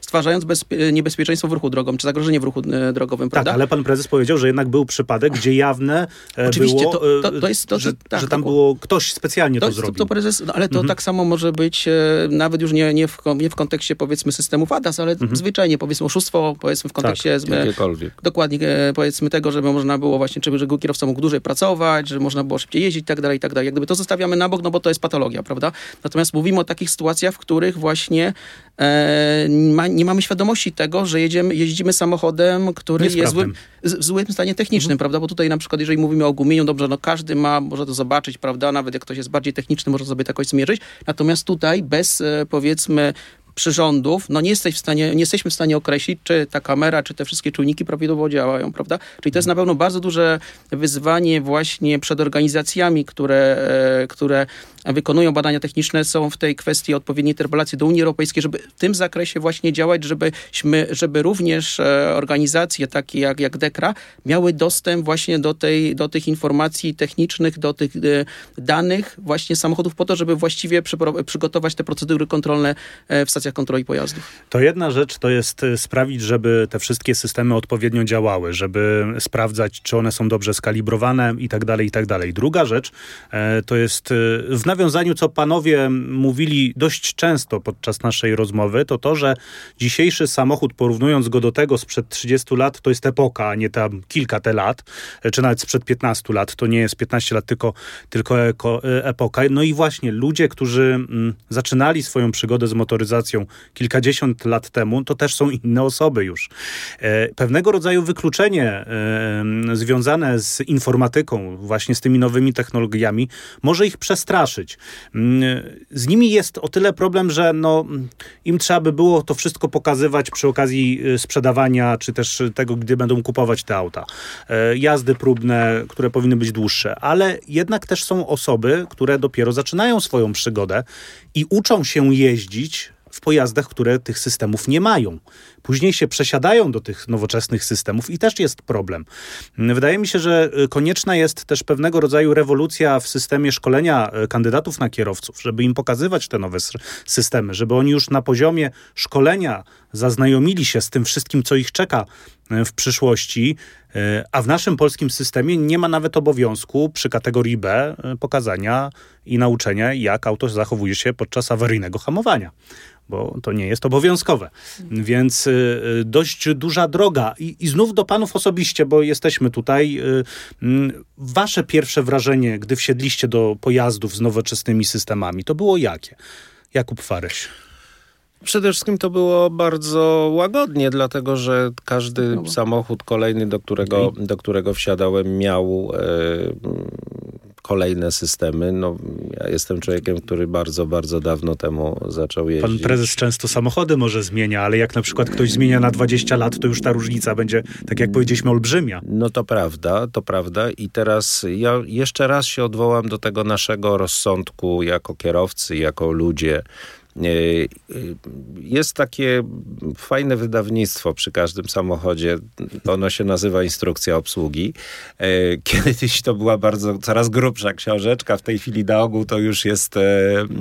stwarzając bezpie, niebezpieczeństwo w ruchu drogowym, czy zagrożenie w ruchu e, drogowym, tak, prawda? Tak, ale pan prezes powiedział, że jednak był przypadek, gdzie jawne e, Oczywiście, było, to, to, to jest to, że, tak, że tam było ktoś specjalnie to, to zrobił. To prezes, no, ale to mhm. tak samo może być e, nawet już nie, nie, w, nie w kontekście powiedzmy systemów ADAS, ale mhm. zwyczajnie powiedzmy oszustwo, powiedzmy w kontekście tak, dokładnie powiedzmy tego, żeby można było właśnie, żeby kierowca mógł dłużej pracować, że można było szybciej jeździć i tak dalej, i tak dalej. Jak gdyby to zostawiamy na bok, no bo to jest patologia, prawda? Natomiast mówimy o takich sytuacjach, w których właśnie e, ma, nie mamy świadomości tego, że jedziemy, jeździmy samochodem, który jest złym, w złym stanie technicznym, mhm. prawda? Bo tutaj na przykład, jeżeli mówimy o gumieniu, dobrze, no każdy ma, może to zobaczyć, prawda? Nawet jak ktoś jest bardziej techniczny, może sobie to jakoś zmierzyć. Natomiast tutaj bez, e, powiedzmy, przyrządów, no nie, jesteś w stanie, nie jesteśmy w stanie określić, czy ta kamera, czy te wszystkie czujniki prawidłowo działają, prawda? Czyli to jest na pewno bardzo duże wyzwanie właśnie przed organizacjami, które, e, które wykonują badania techniczne, są w tej kwestii odpowiedniej interpelacji do Unii Europejskiej, żeby w tym zakresie właśnie działać, żebyśmy, żeby również e, organizacje takie jak, jak DEKRA miały dostęp właśnie do, tej, do tych informacji technicznych, do tych e, danych właśnie samochodów po to, żeby właściwie przygotować te procedury kontrolne w stacjach kontroli pojazdów. To jedna rzecz to jest e, sprawić, żeby te wszystkie systemy odpowiednio działały, żeby sprawdzać, czy one są dobrze skalibrowane i tak dalej, i tak dalej. Druga rzecz e, to jest e, w nawiązaniu, co panowie mówili dość często podczas naszej rozmowy, to to, że dzisiejszy samochód, porównując go do tego sprzed 30 lat, to jest epoka, a nie tam kilka te lat, czy nawet sprzed 15 lat. To nie jest 15 lat, tylko, tylko eko, epoka. No i właśnie ludzie, którzy mm, zaczynali swoją przygodę z motoryzacją, kilkadziesiąt lat temu, to też są inne osoby już. E, pewnego rodzaju wykluczenie e, związane z informatyką, właśnie z tymi nowymi technologiami, może ich przestraszyć. Mm, z nimi jest o tyle problem, że no, im trzeba by było to wszystko pokazywać przy okazji e, sprzedawania, czy też tego, gdy będą kupować te auta. Jazdy próbne, które powinny być dłuższe, ale jednak też są osoby, które dopiero zaczynają swoją przygodę i uczą się jeździć w pojazdach, które tych systemów nie mają. Później się przesiadają do tych nowoczesnych systemów i też jest problem. Wydaje mi się, że y, konieczna jest też pewnego rodzaju rewolucja w systemie szkolenia y, kandydatów na kierowców, żeby im pokazywać te nowe systemy, żeby oni już na poziomie szkolenia zaznajomili się z tym wszystkim, co ich czeka w przyszłości, a w naszym polskim systemie nie ma nawet obowiązku przy kategorii B pokazania i nauczenia, jak auto zachowuje się podczas awaryjnego hamowania bo to nie jest obowiązkowe. Więc y, dość duża droga. I, I, znów do panów osobiście, bo jesteśmy tutaj. Y, mm, wasze pierwsze wrażenie, gdy wsiedliście do pojazdów z nowoczesnymi systemami, to było jakie? Jakub Faryś. Przede wszystkim to było bardzo łagodnie, dlatego że każdy samochód kolejny, do którego, do którego wsiadałem, miał e, kolejne systemy. No, ja jestem człowiekiem, który bardzo, bardzo dawno temu zaczął jeździć. Pan prezes często samochody może zmienia, ale jak na przykład ktoś zmienia na 20 lat, to już ta różnica będzie, tak jak powiedzieliśmy, olbrzymia. No to prawda, to prawda. I teraz ja jeszcze raz się odwołam do tego naszego rozsądku jako kierowcy, jako ludzie jest takie fajne wydawnictwo przy każdym samochodzie. Ono się nazywa Instrukcja obsługi. E, kiedyś to była bardzo, coraz grubsza książeczka. W tej chwili na ogół to już jest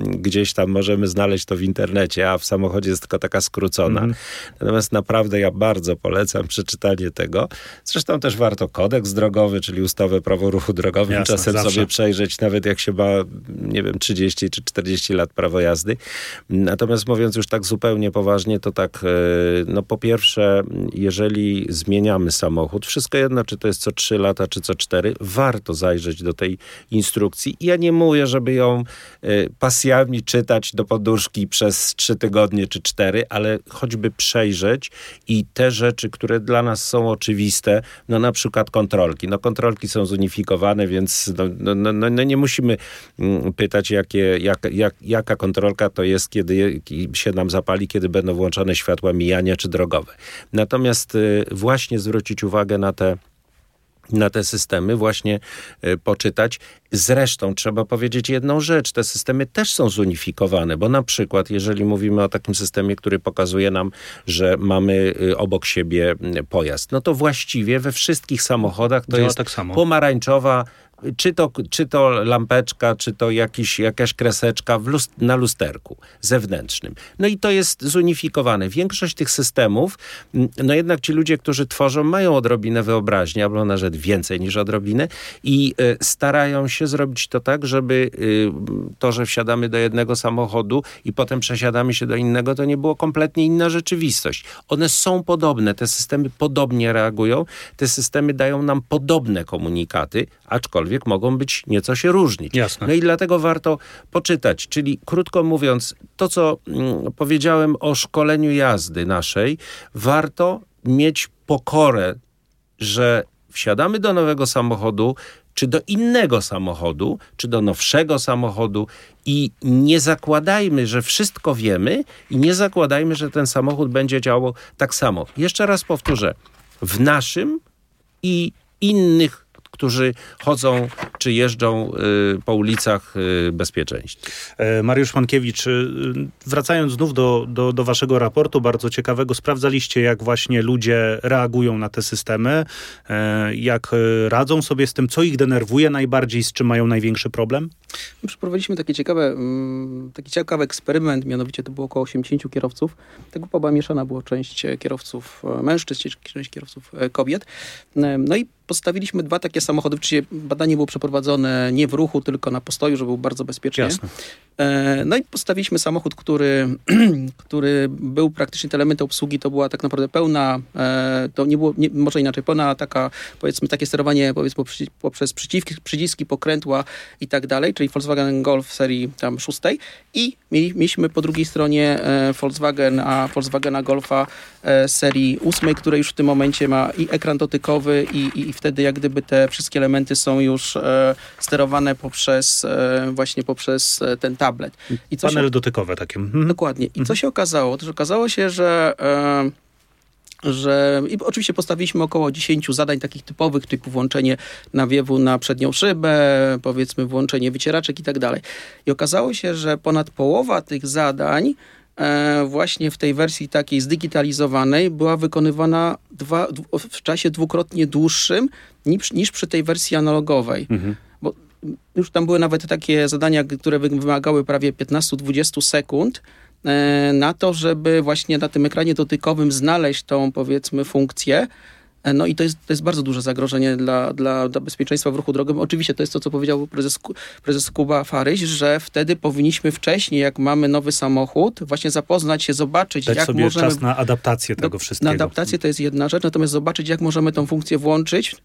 gdzieś tam, możemy znaleźć to w internecie, a w samochodzie jest tylko taka skrócona. Mm. Natomiast naprawdę ja bardzo polecam przeczytanie tego. Zresztą też warto kodeks drogowy, czyli ustawę prawo ruchu drogowym Jasne, czasem zawsze. sobie przejrzeć, nawet jak się ma, nie wiem, 30 czy 40 lat prawo jazdy. Natomiast mówiąc już tak zupełnie poważnie, to tak, e, no po pierwsze, jeżeli zmieniamy samochód, wszystko jedno, czy to jest co 3 lata, czy co 4, warto zajrzeć do tej instrukcji. Ja nie mówię, żeby ją e, pasjami czytać do poduszki przez 3 tygodnie czy 4, ale choćby przejrzeć i te rzeczy, które dla nas są oczywiste, no na przykład kontrolki. No kontrolki są zunifikowane, więc no, no, no, no nie musimy mm, pytać, jakie, jak, jak, jaka kontrolka to jest, kiedy się nam zapali, kiedy będą włączone światła mijania czy drogowe. Natomiast y, właśnie zwrócić uwagę na te na te systemy, właśnie y, poczytać. Zresztą trzeba powiedzieć jedną rzecz: te systemy też są zunifikowane, bo na przykład, jeżeli mówimy o takim systemie, który pokazuje nam, że mamy y, obok siebie pojazd, no to właściwie we wszystkich samochodach to Działa jest tak pomarańczowa czy to, czy to lampeczka, czy to jakiś, jakaś kreseczka lust na lusterku zewnętrznym. No i to jest zunifikowane. Większość tych systemów, no jednak ci ludzie, którzy tworzą, mają odrobinę wyobraźni, albo nawet więcej niż odrobinę i y, starają się zrobić to tak, żeby y, to, że wsiadamy do jednego samochodu i potem przesiadamy się do innego, to nie było kompletnie inna rzeczywistość. One są podobne, te systemy podobnie reagują, te systemy dają nam podobne komunikaty, aczkolwiek aczkolwiek mogą być nieco się różnić. Jasne. No i dlatego warto poczytać. Czyli krótko mówiąc, to co mm, powiedziałem o szkoleniu jazdy naszej, warto mieć pokorę, że wsiadamy do nowego samochodu, czy do innego samochodu, czy do nowszego samochodu i nie zakładajmy, że wszystko wiemy i nie zakładajmy, że ten samochód będzie działał tak samo. Jeszcze raz powtórzę, w naszym i innych którzy chodzą czy jeżdżą y, po ulicach y, bezpieczeństwa. E, Mariusz Mankiewicz, y, wracając znów do, do, do waszego raportu, bardzo ciekawego, sprawdzaliście jak właśnie ludzie reagują na te systemy, e, jak radzą sobie z tym, co ich denerwuje najbardziej, z czym mają największy problem? Przeprowadziliśmy taki ciekawy, mm, taki ciekawy eksperyment, mianowicie to było około 80 kierowców. Ta grupa była mieszana, było część kierowców e, mężczyzn, część kierowców kobiet. No i postawiliśmy dwa takie samochody. Oczywiście badanie było przeprowadzone nie w ruchu, tylko na postoju, żeby było bardzo bezpiecznie. Jasne. E, no i postawiliśmy samochód, który, który był praktycznie te elementy obsługi, to była tak naprawdę pełna, e, to nie było, nie, może inaczej, pełna taka, powiedzmy, takie sterowanie powiedzmy, poprzez przyciski, przyciski, pokrętła i tak dalej, czyli Volkswagen Golf serii tam szóstej i mieliśmy po drugiej stronie e, Volkswagen, a Volkswagena Golfa serii ósmej, które już w tym momencie ma i ekran dotykowy i, i wtedy jak gdyby te wszystkie elementy są już sterowane poprzez właśnie poprzez ten tablet. I co Panel się... dotykowe takie. Mhm. Dokładnie. I co mhm. się okazało? Otóż okazało się, że... E, że i oczywiście postawiliśmy około 10 zadań takich typowych, typu włączenie nawiewu na przednią szybę, powiedzmy włączenie wycieraczek i tak dalej. I okazało się, że ponad połowa tych zadań e, właśnie w tej wersji takiej zdigitalizowanej była wykonywana dwa, w czasie dwukrotnie dłuższym niż, niż przy tej wersji analogowej. Mhm już tam były nawet takie zadania, które wymagały prawie 15-20 sekund e, na to, żeby właśnie na tym ekranie dotykowym znaleźć tą powiedzmy funkcję, No i to jest, to jest bardzo duże zagrożenie dla, dla, dla bezpieczeństwa w ruchu drogowym. Oczywiście to jest to, co powiedział prezes, prezes Kuba Faryś, że wtedy powinniśmy wcześniej, jak mamy nowy samochód, właśnie zapoznać się, zobaczyć, Dać jak sobie możemy... czas na adaptację tego do, wszystkiego. Na adaptację to jest jedna rzecz, natomiast zobaczyć, jak możemy tą funkcję włączyć,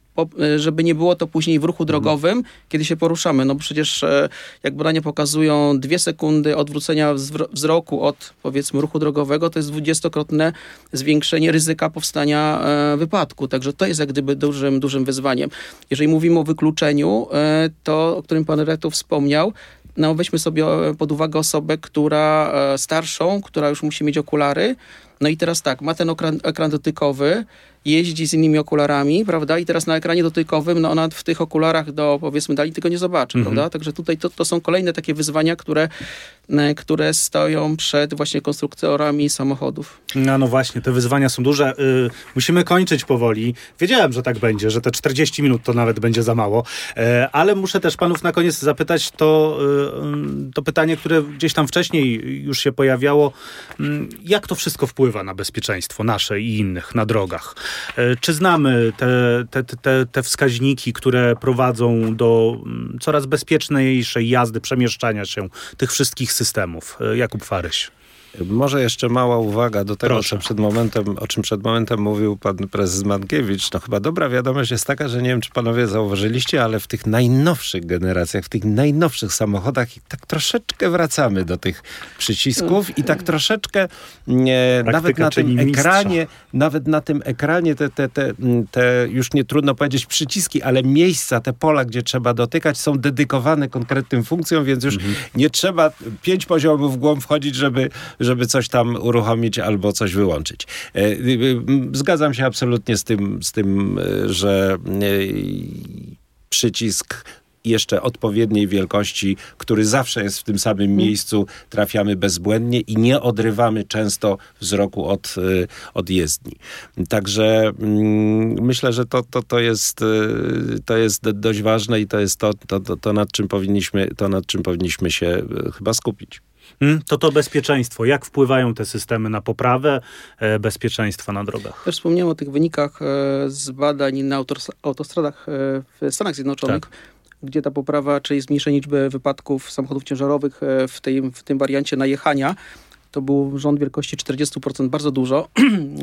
żeby nie było to później w ruchu drogowym, mhm. kiedy się poruszamy. No bo przecież e, jak badania pokazują dwie sekundy odwrócenia wzroku od powiedzmy ruchu drogowego, to jest dwudziestokrotne zwiększenie ryzyka powstania e, wypadku. Także to jest jak gdyby dużym, dużym wyzwaniem. Jeżeli mówimy o wykluczeniu, e, to o którym pan rektor wspomniał, no weźmy sobie pod uwagę osobę, która starszą, która już musi mieć okulary. No i teraz tak, ma ten ekran, ekran dotykowy, jeździ z innymi okularami, prawda? I teraz na ekranie dotykowym, no ona w tych okularach do, powiedzmy, dali tego nie zobaczy, mhm. prawda? Także tutaj to, to są kolejne takie wyzwania, które, które stoją przed właśnie konstruktorami samochodów. No, no właśnie, te wyzwania są duże. Yy, musimy kończyć powoli. Wiedziałem, że tak będzie, że te 40 minut to nawet będzie za mało, yy, ale muszę też panów na koniec zapytać to, yy, to pytanie, które gdzieś tam wcześniej już się pojawiało. Mm, jak to wszystko wpływa na bezpieczeństwo nasze i innych na drogach? E, czy znamy te, te, te, te wskaźniki, które prowadzą do mm, coraz bezpieczniejszej jazdy, przemieszczania się tych wszystkich systemów? E, Jakub Faryś. Może jeszcze mała uwaga do tego, co przed momentem, o czym przed momentem mówił pan prezes Mankiewicz. No chyba dobra wiadomość jest taka, że nie wiem, czy panowie zauważyliście, ale w tych najnowszych generacjach, w tych najnowszych samochodach tak troszeczkę wracamy do tych przycisków i tak troszeczkę nie, nawet na tym ekranie, nawet na tym ekranie te, te, te, te, już nie trudno powiedzieć przyciski, ale miejsca, te pola, gdzie trzeba dotykać są dedykowane konkretnym funkcjom, więc już mhm. nie trzeba pięć poziomów w głąb wchodzić, żeby żeby coś tam uruchomić albo coś wyłączyć. E, y, zgadzam się absolutnie z tym, z tym e, że e, przycisk jeszcze odpowiedniej wielkości, który zawsze jest w tym samym mhm. miejscu, trafiamy bezbłędnie i nie odrywamy często wzroku od, od jezdni. Także mm, myślę, że to, to, to, jest, to jest dość ważne i to jest to, to, to, to, nad czym powinniśmy, to, nad czym powinniśmy się chyba skupić. Hmm, to to bezpieczeństwo. Jak wpływają te systemy na poprawę e, bezpieczeństwa na drogach? Też wspomniałem o tych wynikach e, z badań na autostradach e, w Stanach Zjednoczonych. Tak gdzie ta poprawa, czyli zmniejszenie liczby wypadków samochodów ciężarowych w, tej, w tym wariancie najechania to był rząd wielkości 40%, bardzo dużo.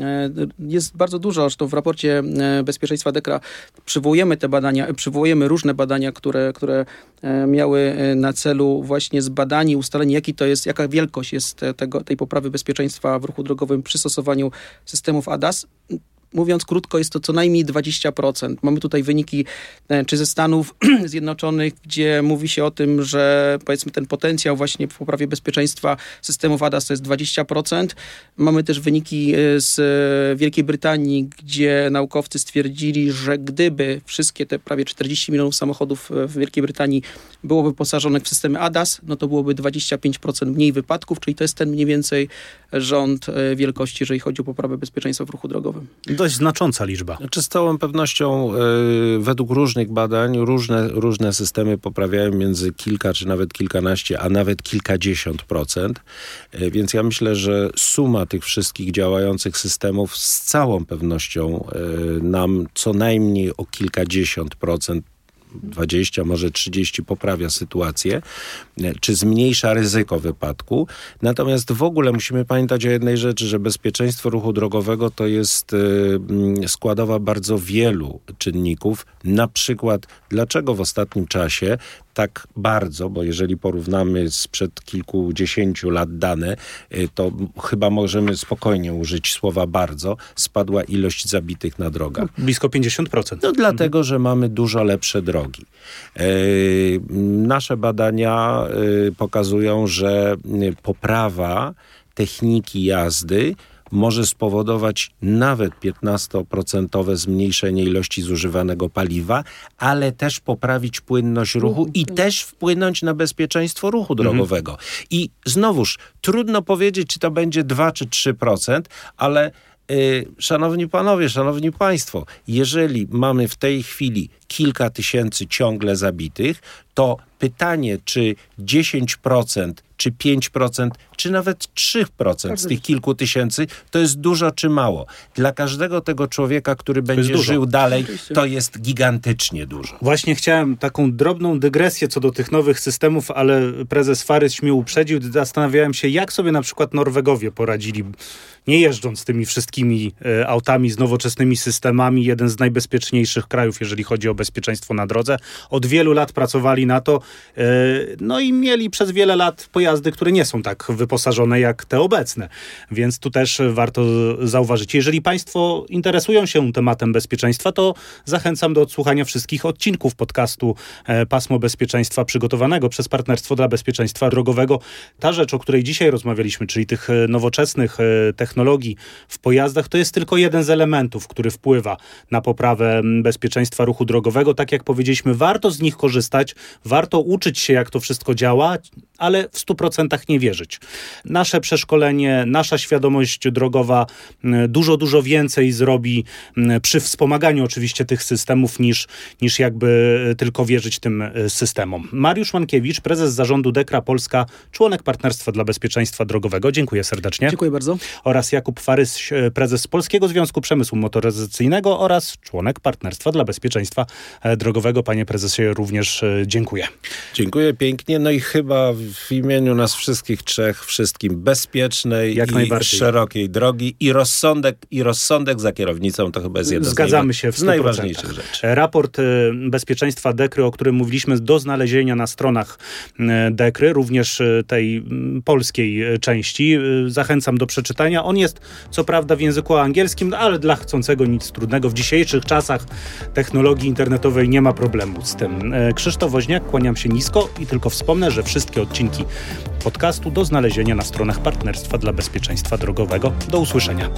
E, jest bardzo dużo, zresztą w raporcie e, bezpieczeństwa DEKRA przywołujemy te badania, przywołujemy różne badania, które, które e, miały na celu właśnie zbadanie, ustalenie, jaki to jest, jaka wielkość jest tego, tej poprawy bezpieczeństwa w ruchu drogowym przy stosowaniu systemów ADAS mówiąc krótko, jest to co najmniej 20%. Mamy tutaj wyniki e, czy ze Stanów Zjednoczonych, gdzie mówi się o tym, że powiedzmy ten potencjał właśnie w poprawie bezpieczeństwa systemów ADAS to jest 20%. Mamy też wyniki e, z Wielkiej Brytanii, gdzie naukowcy stwierdzili, że gdyby wszystkie te prawie 40 milionów samochodów e, w Wielkiej Brytanii było wyposażonych w systemy ADAS, no to byłoby 25% mniej wypadków, czyli to jest ten mniej więcej rząd wielkości, jeżeli chodzi o poprawę bezpieczeństwa w ruchu drogowym dość znacząca liczba. Znaczy z całą pewnością y, według różnych badań różne, różne systemy poprawiają między kilka czy nawet kilkanaście, a nawet kilkadziesiąt procent. Y, więc ja myślę, że suma tych wszystkich działających systemów z całą pewnością y, nam co najmniej o kilkadziesiąt procent 20, może 30 poprawia sytuację, czy zmniejsza ryzyko wypadku. Natomiast w ogóle musimy pamiętać o jednej rzeczy, że bezpieczeństwo ruchu drogowego to jest y, składowa bardzo wielu czynników. Na przykład, dlaczego w ostatnim czasie tak bardzo, bo jeżeli porównamy sprzed kilkudziesięciu lat dane, y, to chyba możemy spokojnie użyć słowa bardzo, spadła ilość zabitych na drogach. No, blisko 50%. No dlatego, że mamy dużo lepsze drogi. Y, nasze badania y, pokazują, że poprawa techniki jazdy może spowodować nawet 15% zmniejszenie ilości zużywanego paliwa, ale też poprawić płynność ruchu i też wpłynąć na bezpieczeństwo ruchu mhm. drogowego. Mhm. I znowuż, trudno powiedzieć, czy to będzie 2 czy 3%, ale Yy, szanowni panowie, szanowni państwo, jeżeli mamy w tej chwili kilka tysięcy ciągle zabitych, to pytanie, czy 10% czy 5% czy nawet 3% z tych kilku tysięcy, to jest dużo czy mało. Dla każdego tego człowieka, który będzie żył dalej, to jest gigantycznie dużo. Właśnie chciałem taką drobną dygresję co do tych nowych systemów, ale prezes Farys mnie uprzedził. Zastanawiałem się, jak sobie na przykład Norwegowie poradzili nie jeżdżąc tymi wszystkimi e, autami z nowoczesnymi systemami, jeden z najbezpieczniejszych krajów, jeżeli chodzi o bezpieczeństwo na drodze. Od wielu lat pracowali na to, e, no i mieli przez wiele lat pojazdy, które nie są tak wyposażone jak te obecne. Więc tu też warto zauważyć. Jeżeli Państwo interesują się tematem bezpieczeństwa, to zachęcam do odsłuchania wszystkich odcinków podcastu e, Pasmo Bezpieczeństwa przygotowanego przez Partnerstwo dla Bezpieczeństwa Drogowego. Ta rzecz, o której dzisiaj rozmawialiśmy, czyli tych nowoczesnych technologii, technologii w pojazdach to jest tylko jeden z elementów, który wpływa na poprawę bezpieczeństwa ruchu drogowego. Tak jak powiedzieliśmy, warto z nich korzystać, warto uczyć się, jak to wszystko działa, ale w 100% nie wierzyć. Nasze przeszkolenie, nasza świadomość drogowa mm, dużo, dużo więcej zrobi mm, przy wspomaganiu oczywiście tych systemów niż, niż jakby tylko wierzyć tym y, systemom. Mariusz Mankiewicz, prezes zarządu Dekra Polska, członek Partnerstwa dla Bezpieczeństwa Drogowego. Dziękuję serdecznie. Dziękuję bardzo. Oraz Jakub Farys, e, prezes Polskiego Związku Przemysłu Motoryzacyjnego oraz członek Partnerstwa dla Bezpieczeństwa e, Drogowego. Panie prezesie, również e, dziękuję. Dziękuję pięknie. No i chyba w imieniu nas wszystkich trzech, wszystkim bezpiecznej Jak i szerokiej drogi i rozsądek, i rozsądek za kierownicą to chyba jest jedna Zgadzamy z, się w z najważniejszych rzeczy. Raport bezpieczeństwa Dekry, o którym mówiliśmy, do znalezienia na stronach Dekry, również tej polskiej części. Zachęcam do przeczytania. On jest co prawda w języku angielskim, ale dla chcącego nic trudnego. W dzisiejszych czasach technologii internetowej nie ma problemu z tym. Krzysztof Woźniak, kłaniam się nisko i tylko wspomnę, że wszystkie odcinki podcastu do znalezienia na stronach Partnerstwa dla Bezpieczeństwa Drogowego. Do usłyszenia.